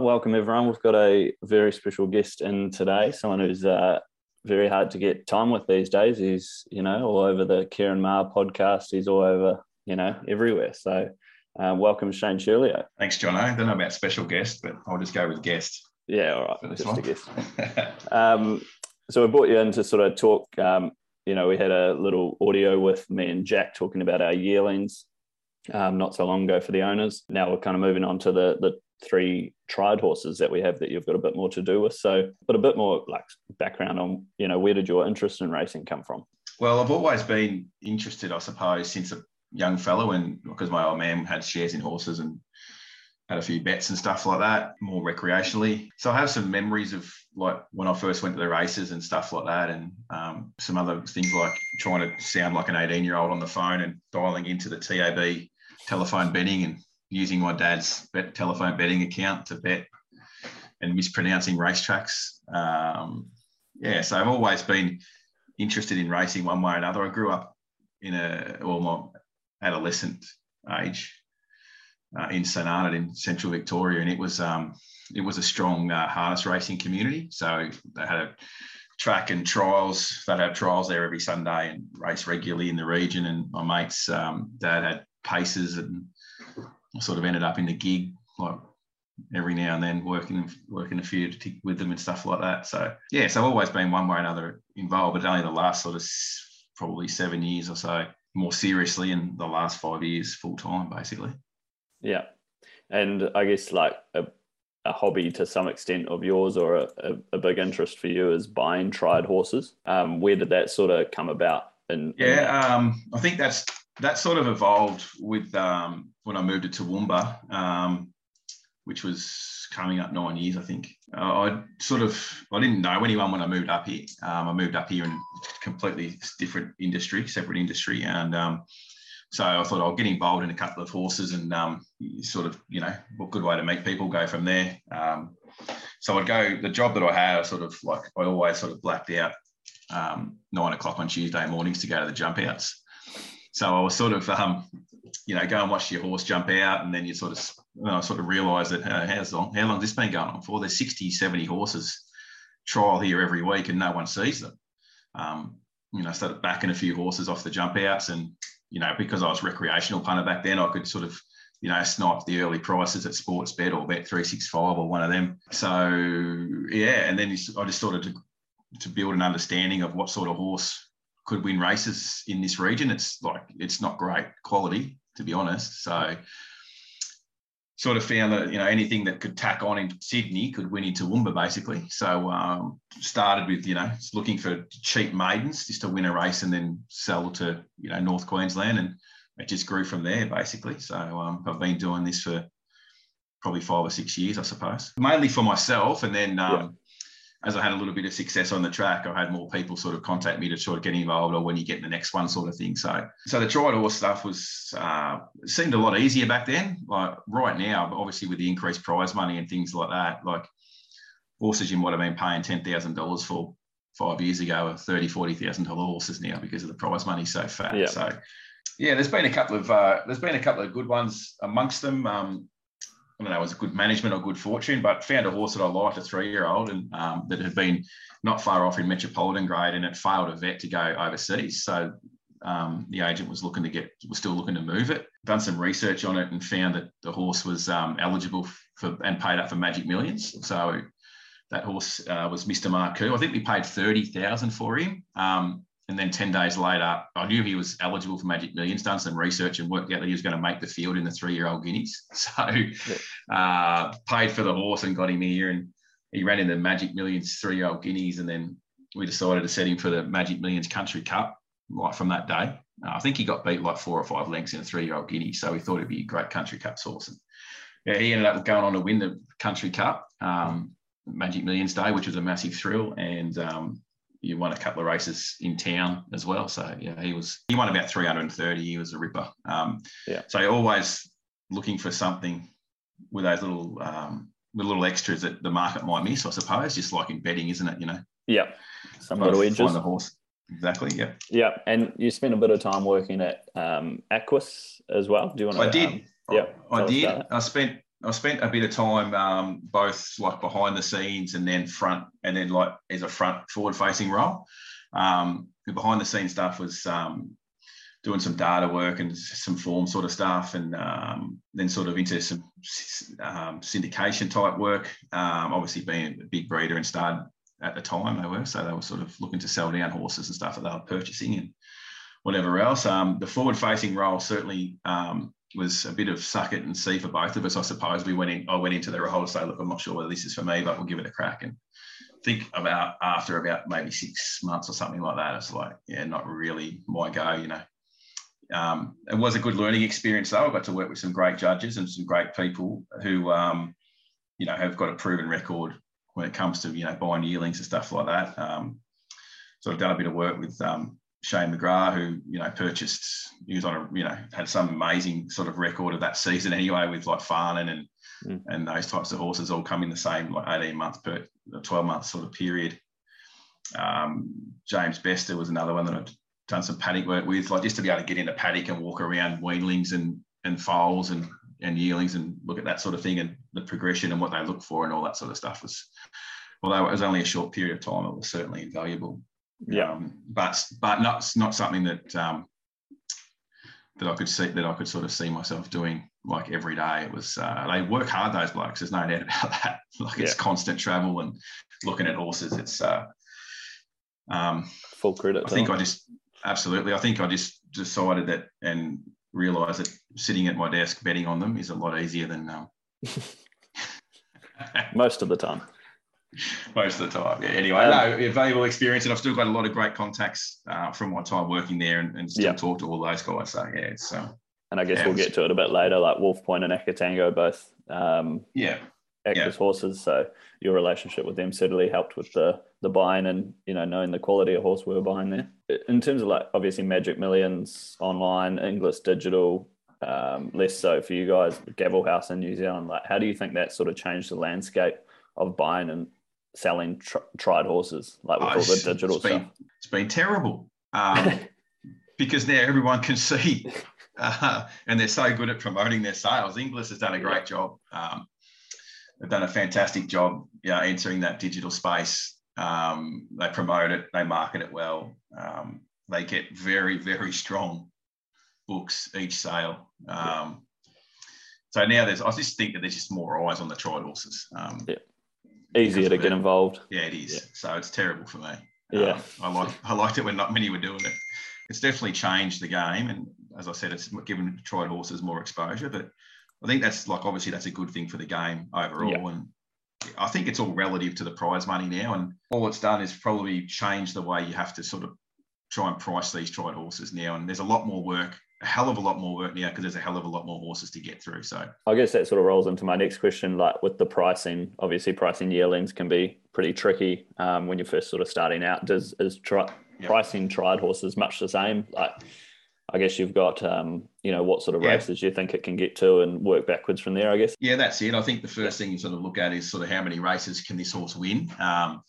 Welcome, everyone. We've got a very special guest in today, someone who's uh, very hard to get time with these days. He's, you know, all over the Kieran Maher podcast. He's all over, you know, everywhere. So, uh, welcome, Shane Shirley. Thanks, John. I don't know about special guest, but I'll just go with guest. Yeah, all right. Just one. a guest. um, so, we brought you in to sort of talk. Um, you know, we had a little audio with me and Jack talking about our yearlings um, not so long ago for the owners. Now we're kind of moving on to the the three tried horses that we have that you've got a bit more to do with. So, but a bit more like background on, you know, where did your interest in racing come from? Well, I've always been interested, I suppose, since a young fellow, and because my old man had shares in horses and had a few bets and stuff like that, more recreationally. So I have some memories of like when I first went to the races and stuff like that, and um, some other things like trying to sound like an 18 year old on the phone and dialing into the TAB telephone betting and using my dad's bet, telephone betting account to bet and mispronouncing racetracks. Um, yeah, so I've always been interested in racing one way or another. I grew up in a well, my adolescent age uh, in St in central Victoria, and it was um, it was a strong uh, harness racing community. So they had a track and trials. They'd have trials there every Sunday and race regularly in the region. And my mates' um, dad had paces and I sort of ended up in the gig like every now and then working working a few with them and stuff like that. So yeah, so I've always been one way or another involved, but only the last sort of probably seven years or so more seriously, and the last five years full time basically. Yeah, and I guess like a, a hobby to some extent of yours or a, a, a big interest for you is buying tried horses. Um, where did that sort of come about? In, yeah, um, I think that's that sort of evolved with um, when I moved to Toowoomba, um, which was coming up nine years, I think. Uh, I sort of I didn't know anyone when I moved up here. Um, I moved up here in completely different industry, separate industry, and um, so I thought I'll get involved in a couple of horses and um, sort of you know a good way to meet people, go from there. Um, so I'd go the job that I had, sort of like I always sort of blacked out nine o'clock on Tuesday mornings to go to the jump outs. So I was sort of, um, you know, go and watch your horse jump out, and then you sort of, know, sort of realise that uh, how's long, how long has this been going on for? There's 60, 70 horses trial here every week, and no one sees them. Um, you know, I started backing a few horses off the jump outs, and you know, because I was recreational punter back then, I could sort of you know, snipe the early prices at Sportsbet or Bet three six five or one of them. So yeah, and then I just started to to build an understanding of what sort of horse could win races in this region. It's like it's not great quality, to be honest. So sort of found that you know anything that could tack on in Sydney could win into Toowoomba basically. So um, started with you know looking for cheap maidens just to win a race and then sell to you know North Queensland and it just grew from there basically. So um, I've been doing this for probably five or six years, I suppose, mainly for myself and then. Um, as I had a little bit of success on the track, I had more people sort of contact me to sort of get involved or when you get the next one sort of thing. So, so the tried horse stuff was uh, seemed a lot easier back then. Like right now, obviously with the increased prize money and things like that, like horses you might have been paying ten thousand dollars for five years ago are thirty, forty thousand dollar horses now because of the prize money so fat. Yeah. So, yeah, there's been a couple of uh, there's been a couple of good ones amongst them. Um, I don't know, it was good management or good fortune, but found a horse that I liked, a three-year-old, and um, that had been not far off in metropolitan grade, and it failed a vet to go overseas. So um, the agent was looking to get, was still looking to move it. Done some research on it and found that the horse was um, eligible for and paid up for Magic Millions. So that horse uh, was Mr. Marcoux. I think we paid thirty thousand for him. Um, and then 10 days later, I knew he was eligible for Magic Millions, done some research and worked out that he was going to make the field in the three year old Guineas. So uh, paid for the horse and got him here. And he ran in the Magic Millions three year old Guineas. And then we decided to set him for the Magic Millions Country Cup right from that day. Uh, I think he got beat like four or five lengths in a three year old Guinea. So we thought it'd be a great Country Cup horse. And yeah, he ended up going on to win the Country Cup. Um, Magic Millions Day, which was a massive thrill, and um, you won a couple of races in town as well. So yeah, he was he won about 330. He was a ripper. Um, yeah. So always looking for something with those little um, with little extras that the market might miss, I suppose. Just like in betting, isn't it? You know. Yeah. Some little edges. Find the horse. Exactly. Yeah. Yeah, and you spent a bit of time working at um, as well. Do you want to? I did. Um, yeah. I, I did. I spent I spent a bit of time um, both like behind the scenes and then front, and then like as a front forward facing role. Um, the behind the scenes stuff was um, doing some data work and some form sort of stuff, and um, then sort of into some um, syndication type work. Um, obviously, being a big breeder and started at the time they were, so they were sort of looking to sell down horses and stuff that they were purchasing and whatever else. The forward facing role certainly was a bit of suck it and see for both of us. I suppose we went in. I went into the role say, look, I'm not sure whether this is for me, but we'll give it a crack. And think about after about maybe six months or something like that, it's like, yeah, not really my go, you know. Um, it was a good learning experience though. I got to work with some great judges and some great people who, um, you know, have got a proven record when it comes to you know buying yearlings and stuff like that. Um, so I've done a bit of work with um, Shane McGrath, who you know purchased. He was on a you know had some amazing sort of record of that season anyway, with like Farnan and mm. and those types of horses all come in the same like eighteen months per twelve month sort of period. Um, James Bester was another one that I've done some paddock work with, like just to be able to get in the paddock and walk around weanlings and and foals and and yearlings and look at that sort of thing and the progression and what they look for and all that sort of stuff was, although it was only a short period of time, it was certainly invaluable. Yeah, um, but but not not something that um, that I could see that I could sort of see myself doing like every day. It was uh, they work hard those blokes. There's no doubt about that. Like it's yeah. constant travel and looking at horses. It's uh, um, full credit. I think I just absolutely. I think I just decided that and realize that sitting at my desk betting on them is a lot easier than um... most of the time. Most of the time, yeah. Anyway, um, no, valuable experience, and I've still got a lot of great contacts uh, from my time working there, and, and still yeah. talk to all those guys. So yeah, it's. Uh, and I guess yeah, we'll get to it a bit later. Like Wolf Point and Akatango both. Um, yeah. Active yeah. horses, so your relationship with them certainly helped with the the buying and you know knowing the quality of horse we were buying there. In terms of like obviously Magic Millions online, Inglis Digital, um, less so for you guys. Gavel House in New Zealand, like how do you think that sort of changed the landscape of buying and selling tr- tried horses, like with oh, all the digital it's been, stuff? It's been terrible um, because now everyone can see, uh, and they're so good at promoting their sales. Inglis has done a great job. Um, they've done a fantastic job, yeah, entering that digital space um, they promote it, they market it well. Um, they get very, very strong books each sale. Um, so now there's, I just think that there's just more eyes on the tried horses. Um, yeah. Easier to get involved. Yeah, it is. Yeah. So it's terrible for me. Yeah. Um, I like I liked it when not many were doing it. It's definitely changed the game, and as I said, it's given tried horses more exposure. But I think that's like obviously that's a good thing for the game overall, yeah. and I think it's all relative to the prize money now, and all it's done is probably change the way you have to sort of try and price these tried horses now. And there's a lot more work, a hell of a lot more work now because there's a hell of a lot more horses to get through. So I guess that sort of rolls into my next question. Like with the pricing, obviously pricing yearlings can be pretty tricky um, when you're first sort of starting out. Does is tri- yep. pricing tried horses much the same? Like I guess you've got, um, you know, what sort of yeah. races you think it can get to and work backwards from there, I guess. Yeah, that's it. I think the first thing you sort of look at is sort of how many races can this horse win. Um,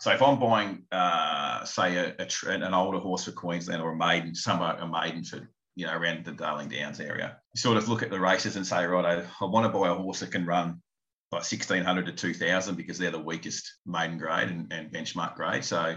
so if I'm buying, uh, say, a, a, an older horse for Queensland or a maiden, somewhat a maiden for, you know, around the Darling Downs area, you sort of look at the races and say, right, I, I want to buy a horse that can run like 1600 to 2000 because they're the weakest maiden grade and, and benchmark grade. So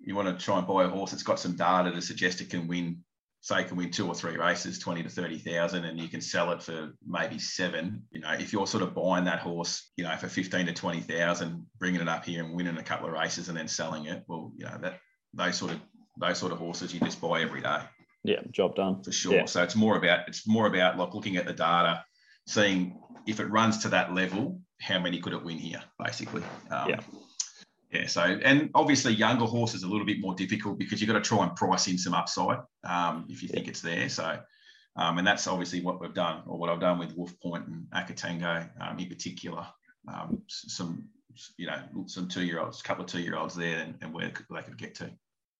you want to try and buy a horse that's got some data to suggest it can win say can win two or three races, 20 to 30,000, and you can sell it for maybe seven, you know, if you're sort of buying that horse, you know, for 15 to 20,000, bringing it up here and winning a couple of races and then selling it, well, you know, that those sort of those sort of horses you just buy every day. Yeah, job done. For sure. Yeah. So it's more about it's more about like looking at the data, seeing if it runs to that level, how many could it win here, basically. Um, yeah. Yeah, so and obviously younger horses a little bit more difficult because you've got to try and price in some upside um, if you think it's there. So, um, and that's obviously what we've done, or what I've done with Wolf Point and Akatango um, in particular. Um, some, you know, some two-year-olds, a couple of two-year-olds there, and, and where they could get to.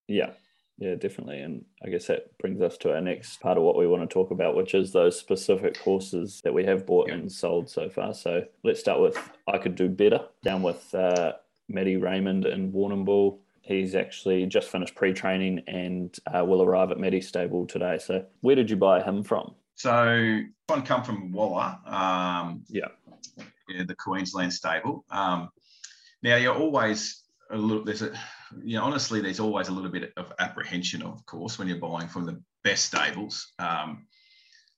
Yeah, yeah, definitely. And I guess that brings us to our next part of what we want to talk about, which is those specific horses that we have bought yep. and sold so far. So let's start with I Could Do Better, down with uh, Maddie Raymond in Warrnambool. He's actually just finished pre-training and uh, will arrive at Maddie's stable today. So where did you buy him from? So one come from Walla, Um, yeah. yeah, the Queensland stable. Um, now you're always a little. There's a, you know, honestly, there's always a little bit of apprehension, of course, when you're buying from the best stables. Um,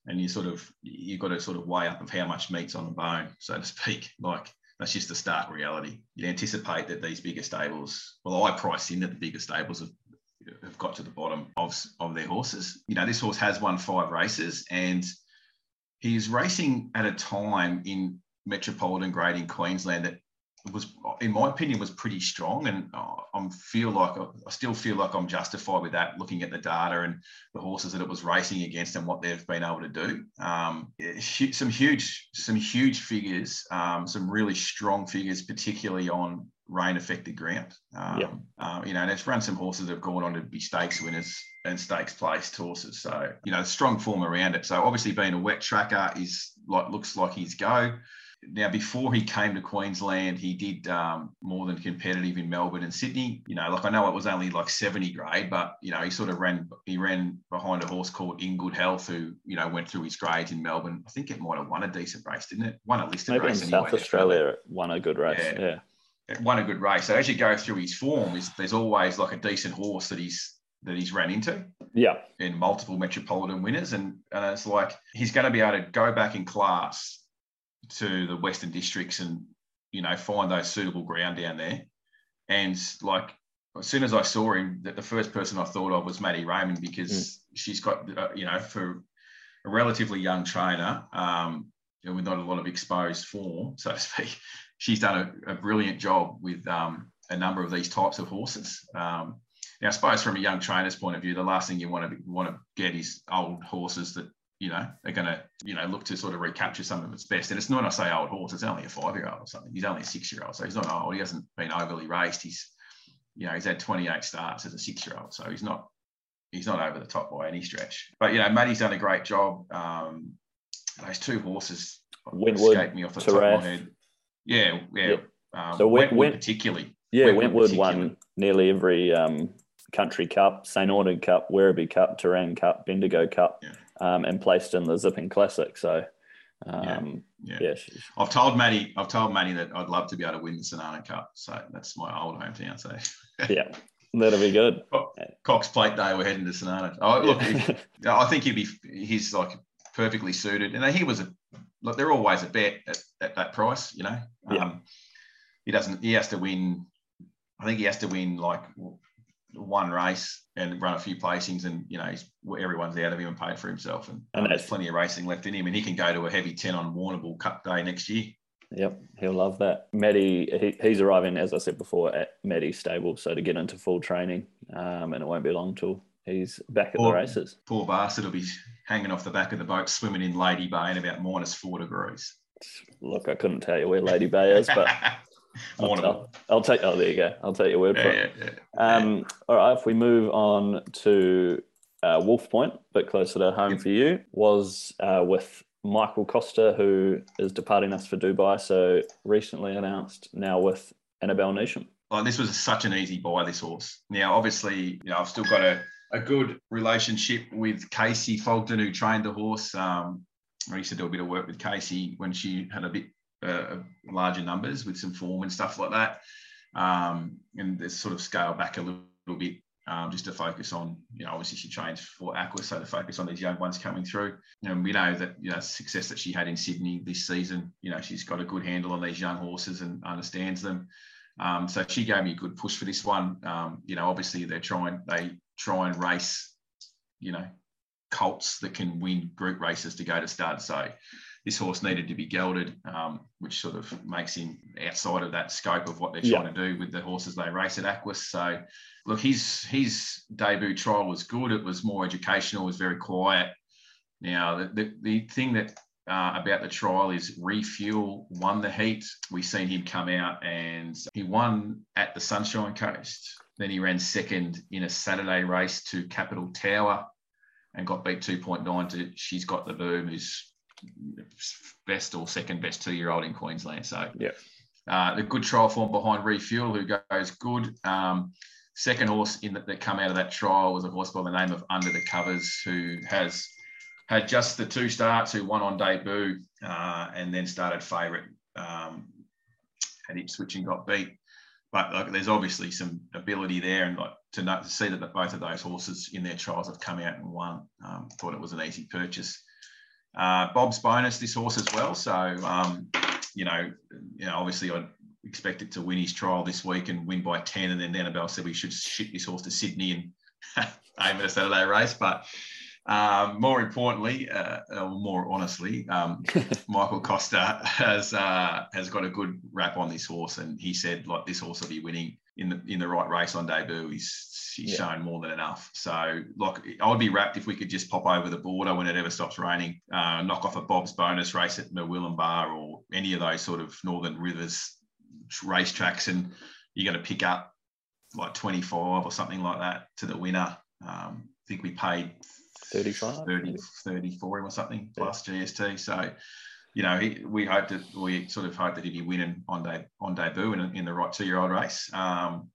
and you sort of you've got to sort of weigh up of how much meat's on the bone, so to speak. Like that's just the stark reality. You'd anticipate that these bigger stables, well, I price in that the bigger stables have, have got to the bottom of, of their horses. You know, this horse has won five races and he's racing at a time in metropolitan grade in Queensland that was, in my opinion, was pretty strong, and I feel like I still feel like I'm justified with that. Looking at the data and the horses that it was racing against and what they've been able to do, um, some huge, some huge figures, um, some really strong figures, particularly on rain affected ground. Um, yep. uh, you know, and it's run some horses that have gone on to be stakes winners and stakes placed horses. So, you know, strong form around it. So obviously being a wet tracker is like looks like his go. Now, before he came to Queensland, he did um, more than competitive in Melbourne and Sydney. You know, like I know it was only like 70 grade, but you know, he sort of ran he ran behind a horse called In Good Health, who you know went through his grades in Melbourne. I think it might have won a decent race, didn't it? Won a listed Maybe race. in South Australia, won a good race. Yeah. yeah. It won a good race. So as you go through his form, is there's always like a decent horse that he's that he's ran into. Yeah. In multiple metropolitan winners. And, and it's like he's going to be able to go back in class to the Western districts and you know find those suitable ground down there. And like as soon as I saw him, that the first person I thought of was Maddie Raymond because mm. she's got uh, you know for a relatively young trainer um, with not a lot of exposed form, so to speak. She's done a, a brilliant job with um, a number of these types of horses. Um, now, I suppose from a young trainer's point of view, the last thing you want to want to get is old horses that you know, they're going to, you know, look to sort of recapture some of its best. And it's not, I say old horse, it's only a five year old or something. He's only a six year old. So he's not old. He hasn't been overly raced. He's, you know, he's had 28 starts as a six year old. So he's not, he's not over the top by any stretch. But, you know, Maddie's done a great job. Um, those two horses Wentwood, escaped me off the top of my head. Yeah, yeah. yeah. Um, so Wentwood, Went, particularly. Yeah, Wentwood, Wentwood won nearly every um, country cup, St. Arnaud Cup, Werribee Cup, Terang Cup, Bendigo Cup. Yeah um, and placed in the Zipping Classic. So, um, yeah, yeah. yeah I've told Maddie, I've told Maddie that I'd love to be able to win the St. Arnaud Cup. So that's my old hometown. So yeah, that'll be good. Cox Plate Day, we're heading to St. Arnaud. Oh, look, I think he'd be, he's like perfectly suited. And he was a, look, they're always a bet at, at that price, you know. Yeah. Um, he doesn't, he has to win, I think he has to win like one race and run a few placings, and you know everyone's out of him and paid for himself, and, and there's plenty of racing left in him, and he can go to a heavy ten on Warrnambool Cup Day next year. Yep, he'll love that. Maddie, he, he's arriving, as I said before, at Maddie's stable, so to get into full training, um, and it won't be long till he's back at poor, the races. Poor bastard will be hanging off the back of the boat, swimming in Lady Bay in about minus four degrees. Look, I couldn't tell you where Lady Bay is, but I'll, I'll, I'll, take. Oh, there you go. I'll take your word for it. Yeah, yeah, um, all right. If we move on to uh, Wolf Point, a bit closer to home for you, was uh, with Michael Costa, who is departing us for Dubai. So recently announced now with Annabelle Nation. Well, this was such an easy buy. This horse. Now, obviously, you know, I've still got a, a good relationship with Kacy Fogden, who trained the horse. Um, I used to do a bit of work with Kacy when she had a bit uh, larger numbers with some form and stuff like that. Um, and there's sort of scale back a little, little bit um, just to focus on, you know, obviously she trains for Aquis, so to focus on these young ones coming through. And we know that, you know, success that she had in Sydney this season, you know, she's got a good handle on these young horses and understands them. Um, so she gave me a good push for this one. Um, you know, obviously they're trying, they try and race, you know, colts that can win group races to go to stud. So this horse needed to be gelded, um, which sort of makes him outside of that scope of what they're trying yeah. to do with the horses they race at Aquis. So, look, his his debut trial was good. It was more educational. It was very quiet. Now, the the, the thing that uh, about the trial is Refuel won the heat. We seen him come out and he won at the Sunshine Coast. Then he ran second in a Saturday race to Capital Tower and got beat 2.9 to She's Got the Boom, who's best or second best two year old in Queensland. So, yeah. Uh, the good trial form behind Refuel, who goes good. Um, second horse in the, that come out of that trial was a horse by the name of Under the Covers, who has had just the two starts, who won on debut uh, and then started favourite um, at Ipswich and got beat. But like, there's obviously some ability there, and like to, know, to see that both of those horses in their trials have come out and won. Um, thought it was an easy purchase. Uh, Bob's bonus this horse as well. So um, you know, you know, obviously I'd expect it to win his trial this week and win by ten, and then Annabelle said we should ship this horse to Sydney and aim at a Saturday race, but um, more importantly, uh, or more honestly, um, Michael Costa has uh, has got a good rap on this horse, and he said like this horse will be winning in the in the right race on debut. He's he's yeah. shown more than enough. So like I would be wrapped if we could just pop over the border when it ever stops raining, uh, knock off a Bob's bonus race at Murwillumbah or any of those sort of Northern Rivers racetracks, and you're going to pick up like 25 or something like that to the winner. Um, I think we paid 35, 30, 34 or something plus GST. So, you know, he, we hope that we sort of hope that he'd be winning on day on debut in, in the right two year old race. Um,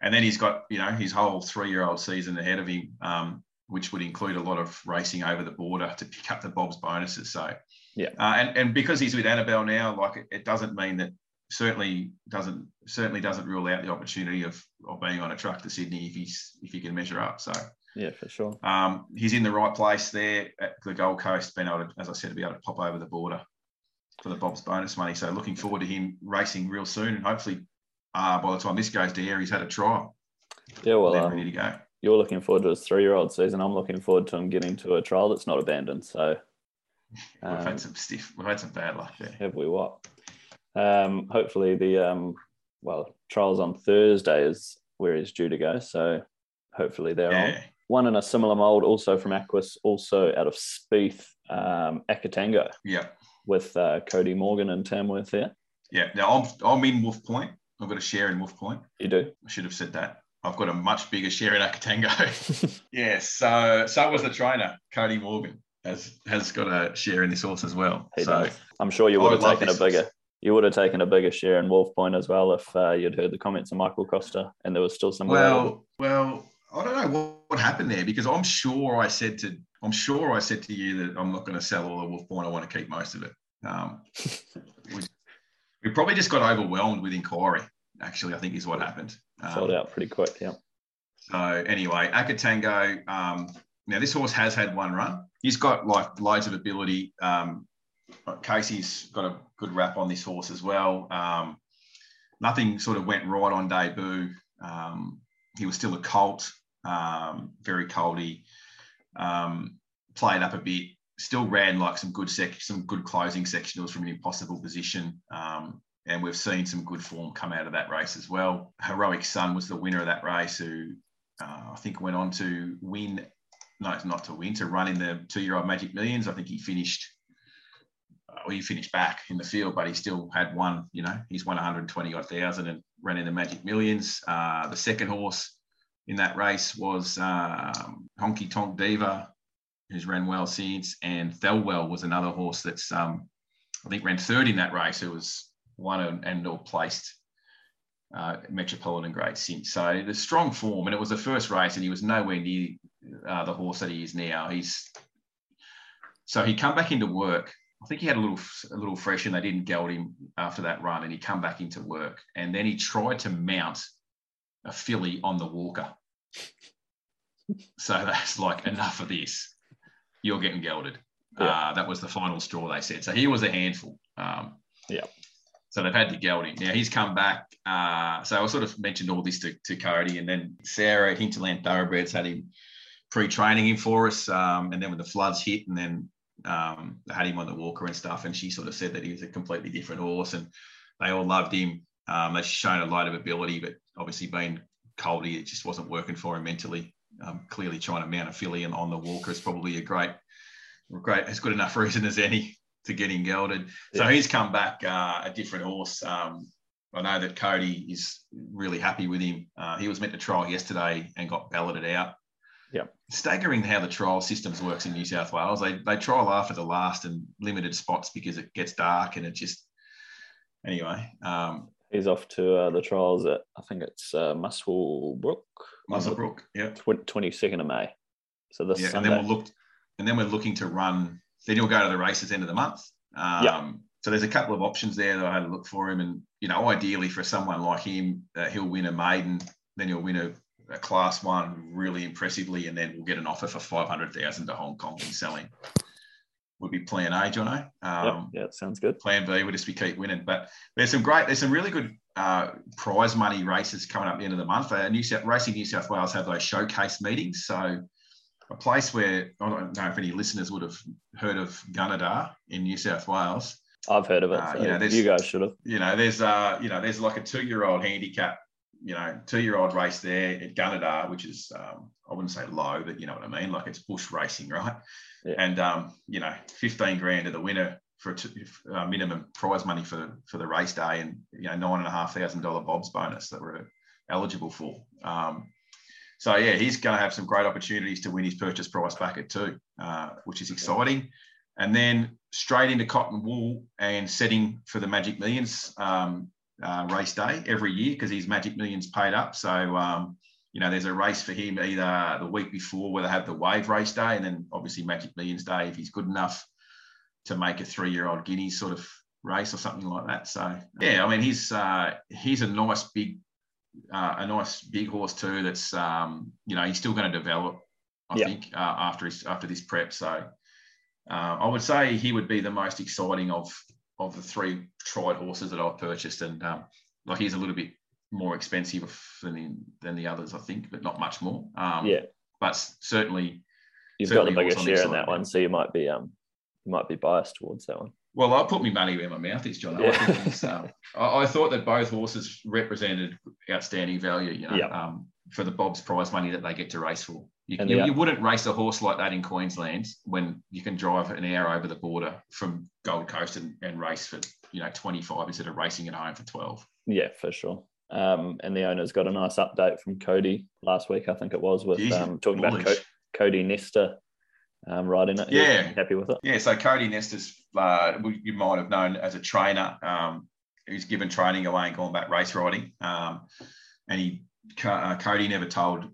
and then he's got you know his whole three year old season ahead of him, um, which would include a lot of racing over the border to pick up the Bob's bonuses. So, yeah, uh, and and because he's with Annabelle now, like it, it doesn't mean that certainly doesn't certainly doesn't rule out the opportunity of of being on a truck to Sydney if he's if he can measure up. So yeah, for sure. Um, he's in the right place there at the Gold Coast, being able to, as I said, to be able to pop over the border for the Bob's bonus money. So looking forward to him racing real soon, and hopefully uh, by the time this goes to air, he's had a trial. Yeah, well, um, ready to go. You're looking forward to his three-year-old season. I'm looking forward to him getting to a trial that's not abandoned. So um, we've had um, some stiff, we've had some bad luck there. Have we? What? Um, hopefully the um, well trials on Thursday is where he's due to go. So hopefully they're yeah. on one in a similar mold, also from Aquis, also out of Spieth, um, Akatango. Yeah. With uh, Cody Morgan and Tamworth there. Yeah. Now I'm I'm in Wolf Point. I've got a share in Wolf Point. You do. I should have said that. I've got a much bigger share in Akatango. yeah. So so was the trainer Cody Morgan has has got a share in this horse as well. He so does. I'm sure you would have taken a bigger. Horse. You would have taken a bigger share in Wolf Point as well if uh, you'd heard the comments of Michael Costa and there was still some. Well, well, I don't know what, happened there because I'm sure I said to I'm sure I said to you that I'm not going to sell all the Wolf Point. I want to keep most of it. Um, we, we, probably just got overwhelmed with inquiry. Actually, I think is what happened. Um, Sold out pretty quick. Yeah. So anyway, Akatango. Um, now this horse has had one run. He's got like loads of ability. Um, Kacy's got a good rap on this horse as well. Um, nothing sort of went right on debut. Um, he was still a colt um, very coldy, um, played up a bit, still ran like some good sec- some good closing sectionals from an impossible position. Um, and we've seen some good form come out of that race as well. Heroic Sun was the winner of that race, who uh, I think went on to win. No, not to win, to run in the two-year-old Magic Millions. I think he finished uh, well, he finished back in the field, but he still had one, you know, he's won 120 odd thousand and ran in the Magic Millions. Uh, the second horse in that race was um, Honky Tonk Diva, who's ran well since, and Thelwell was another horse that's um, I think ran third in that race, who was won and, or placed uh, Metropolitan grade since. So the strong form, and it was the first race, and he was nowhere near uh, the horse that he is now. He's so he come back into work. I think he had a little a little fresh, and they didn't geld him after that run, and he come back into work, and then he tried to mount a filly on the walker. so that's like enough of this. You're getting gelded. Yeah. Uh, that was the final straw, they said. So he was a handful. Um, yeah. So they've had to geld him. Now he's come back. Uh, so I sort of mentioned all this to, to Cody, and then Sarah at Hinterland Thoroughbreds had him pre-training him for us. Um, and then when the floods hit, and then um, they had him on the walker and stuff, and she sort of said that he was a completely different horse, and they all loved him. Um, they've shown a lot of ability, but obviously being Coldy, it just wasn't working for him mentally. Um, clearly, trying to mount a filly and on the walker is probably a great, great, as good enough reason as any to get him gelded. So he's come back uh, a different horse. Um, I know that Cody is really happy with him. Uh, he was meant to trial yesterday and got balloted out. Yeah. Staggering how the trial systems works in New South Wales. They they trial after the last and limited spots because it gets dark and it just anyway. Um, He's off to uh, the trials at I think it's uh, Muswellbrook. Muswellbrook, yeah. Twenty second of May. So this yeah, Sunday. and then we'll look, and then we're looking to run. Then he'll go to the races end of the month. Um, yeah. so there's a couple of options there that I had to look for him, and you know, ideally for someone like him, uh, he'll win a maiden, then he'll win a, a, class one really impressively, and then we'll get an offer for five hundred thousand to Hong Kong and selling. Would be plan A, Jono. Um, yep, yeah, sounds good. Plan B would just be keep winning. But there's some great, there's some really good uh, prize money races coming up at the end of the month. Uh, New South, Racing New South Wales have those showcase meetings. So a place where I don't know if any listeners would have heard of Gunnedah in New South Wales. I've heard of it. Uh, so you know, you guys should have. You know, there's uh, you know, there's like a two-year-old handicap, you know, two-year-old race there at Gunnedah, which is um, I wouldn't say low, but you know what I mean. Like it's bush racing, right? Yeah. And um, you know, 15 grand to the winner for a uh, minimum prize money for for the race day, and you know, nine and a half thousand dollar Bob's bonus that we're eligible for. Um, so yeah, he's going to have some great opportunities to win his purchase price back too, uh, which is exciting. And then straight into cotton wool and setting for the Magic Millions um, uh, race day every year because his Magic Millions paid up. So um, you know, there's a race for him either the week before where they have the wave race day, and then obviously Magic Millions Day if he's good enough to make a three-year-old guinea sort of race or something like that. So yeah, I mean he's uh, he's a nice big uh, a nice big horse too. That's um, you know he's still going to develop. I yeah. think uh, after his after this prep. So uh, I would say he would be the most exciting of of the three tried horses that I've purchased, and um, like he's a little bit more expensive than the, than the others, I think, but not much more. Um, yeah, but certainly you've certainly got the biggest share in that one, so you might be um you might be biased towards that one. Well, I'll put my money where my mouth is, John. Yeah. I, um, I, I, thought that both horses represented outstanding value. You know, um, for the Bob's prize money that they get to race for. You, you, you, wouldn't race a horse like that in Queensland when you can drive an hour over the border from Gold Coast and, and race for you know 25 instead of racing at home for 12. Yeah, for sure. Um, and the owner's got a nice update from Cody last week, I think it was, with um, talking about Co- Cody Nesta um, riding it. Yeah, happy with it. Yeah, so Cody Nesta's uh, you might have known as a trainer um, who's given training away and gone back race riding, um, and he uh, Cody never told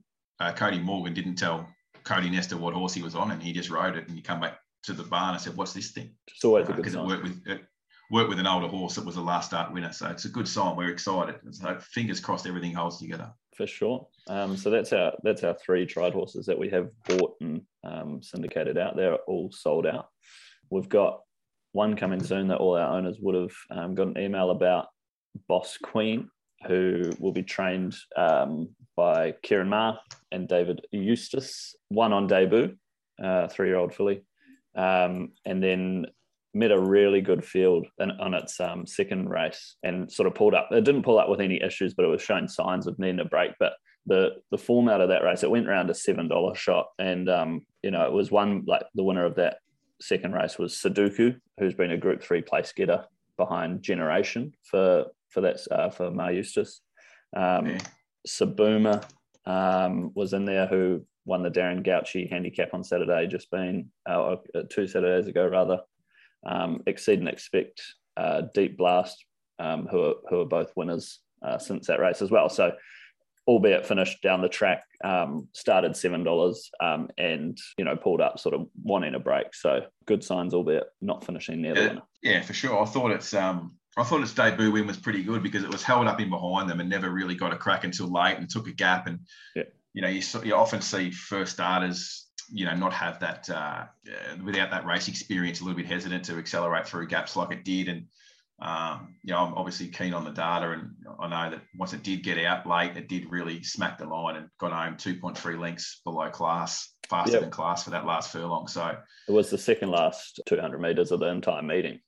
uh, Cody Morgan didn't tell Cody Nesta what horse he was on, and he just rode it, and he come back to the barn and said, "What's this thing?" It's always because uh, it worked with it worked with an older horse that was a last start winner. So it's a good sign. We're excited. So fingers crossed, everything holds together. For sure. Um, so that's our that's our three tried horses that we have bought and um, syndicated out. They're all sold out. We've got one coming soon that all our owners would have um, got an email about Boss Queen, who will be trained um, by Kieran Maher and David Eustace. One on debut, uh, three-year-old filly, um, and then met a really good field in, on its um, second race and sort of pulled up. It didn't pull up with any issues, but it was showing signs of needing a break. But the the format of that race, it went around a seven dollar shot, and um, you know it was one like the winner of that second race was Sudoku, who's been a Group Three place getter behind Generation for for that uh, for Maher Eustace. Um, yeah. Sabuma um, was in there who won the Darren Gauci handicap on Saturday, just been uh, two Saturdays ago rather um, Exceed and Expect, uh, Deep Blast, um, who, are, who are both winners uh, since that race as well. So, albeit finished down the track, um, started seven dollars um, and you know pulled up sort of wanting a break. So good signs, albeit not finishing near yeah, the winner. Yeah, for sure. I thought it's um, I thought its debut win was pretty good because it was held up in behind them and never really got a crack until late and took a gap. And yeah. you know, you, you often see first starters you know, not have that uh, without that race experience, a little bit hesitant to accelerate through gaps like it did. And um, you know, I'm obviously keen on the data, and I know that once it did get out late, it did really smack the line and got home 2.3 lengths below class, faster yep. than class for that last furlong. So it was the second last 200 meters of the entire meeting.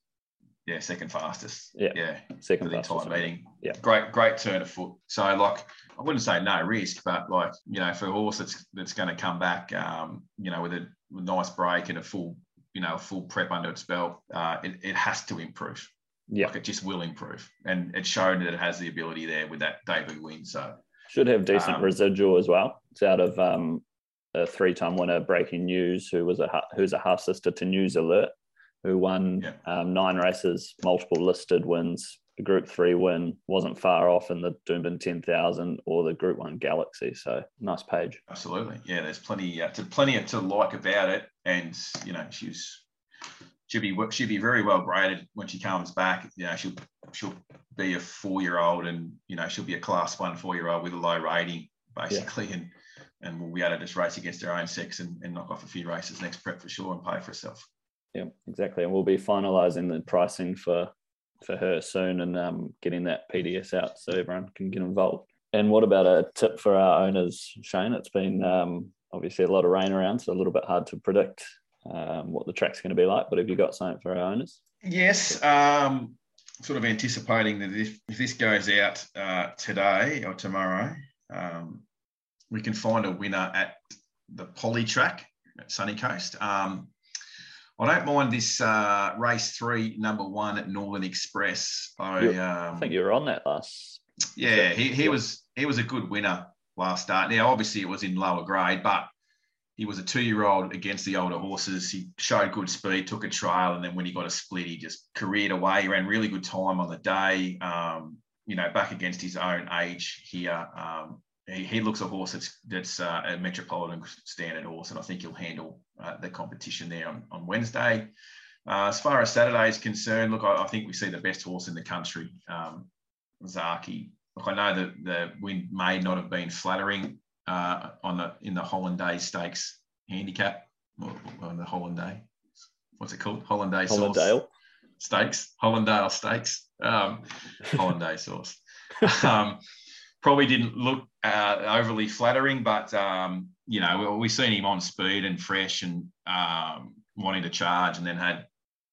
Yeah, second fastest. Yeah, yeah, second the entire meeting. Yeah, great, great turn of foot. So like I wouldn't say no risk, but like you know, for a horse that's that's going to come back, um, you know, with a, nice break and a full, you know, full prep under its belt, uh, it, it has to improve. Yeah, like it just will improve, and it's shown that it has the ability there with that debut win. So should have decent um, residual as well. It's out of um, a three-time winner, Breaking News, who was a who's a half sister to News Alert, who won yeah. um, nine races, multiple listed wins, the Group Three win wasn't far off in the Doomben 10,000 or the Group One Galaxy. So nice page. Absolutely, yeah. There's plenty, uh, to plenty to like about it, and you know she's she'll be she'll be very well graded when she comes back. You know, she'll she'll be a four year old, and you know she'll be a class one four year old with a low rating basically, yeah. and and we'll be able to just race against her own sex and, and knock off a few races next prep for sure and pay for herself. Yeah, exactly. And we'll be finalising the pricing for for her soon and um, getting that PDS out so everyone can get involved. And what about a tip for our owners, Shane? It's been um, obviously a lot of rain around, so a little bit hard to predict um, what the track's going to be like. But have you got something for our owners? Yes. Um, sort of anticipating that if, if this goes out uh, today or tomorrow, um, we can find a winner at the Poly track at Sunny Coast. Um, I don't mind this uh, race three, number one at Northern Express. I, um, I think you were on that last. Yeah, he, he was he was a good winner last start. Now, obviously, it was in lower grade, but he was a two-year-old against the older horses. He showed good speed, took a trail, and then when he got a split, he just careered away. He ran really good time on the day. Um, you know, back against his own age here. Um, he, he, looks a horse that's that's uh, a metropolitan standard horse, and I think he'll handle uh, the competition there on, on Wednesday. Uh, as far as Saturday is concerned, look, I, I, think we see the best horse in the country, um, Zaaki. Look, I know that the wind may not have been flattering uh, on the in the Hollandaise Stakes handicap on the Hollandaise. What's it called? Hollandaise Hollindale Stakes. Hollindale Stakes. Um, Hollandaise sauce. Um, probably didn't look uh, overly flattering, but um, you know we've seen him on speed and fresh and um, wanting to charge, and then had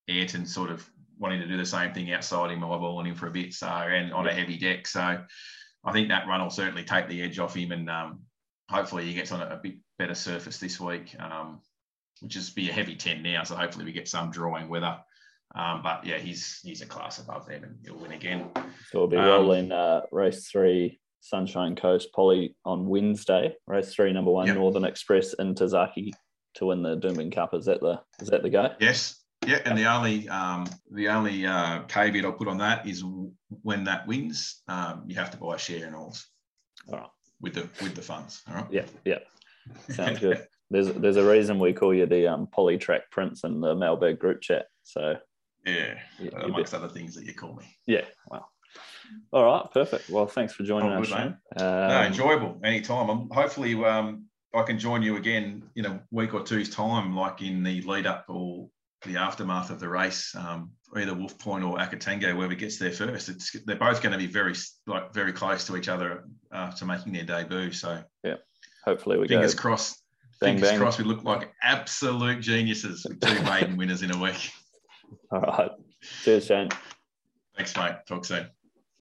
Ayrton sort of wanting to do the same thing outside him, eyeballing him for a bit, so and on a heavy deck. So I think that run will certainly take the edge off him, and um, hopefully he gets on a, a bit better surface this week, um, which is be a heavy 10 now. So hopefully we get some drawing weather. Um, but yeah, he's he's a class above them and he'll win again. So we'll be rolling in uh, race three, Sunshine Coast Poly on Wednesday. Race three, number one, yep. Northern Express into Tazaki to win the Doomben Cup. Is that the is that the go? Yes. Yeah, and the only um, the only uh, caveat I'll put on that is when that wins, um, you have to buy a share in alls. All right with the with the funds. All right. Yeah, yeah. Sounds good. There's there's a reason we call you the um, Polytrack Prince in the Mailbag group chat. So yeah, you, amongst other things that you call me. Yeah. Well. All right. Perfect. Well, thanks for joining oh, us, Shane. Um, no, enjoyable. Anytime. I'm hopefully um, I can join you again in a week or two's time, like in the lead up or the aftermath of the race. Um, either Wolf Point or Akatango, whoever gets there first. It's they're both going to be very like very close to each other after making their debut. So yeah, hopefully we fingers go. crossed. Bang, fingers bang. crossed. We look like absolute geniuses with two maiden winners in a week. All right. Cheers, Shane. Thanks, mate. Talk soon.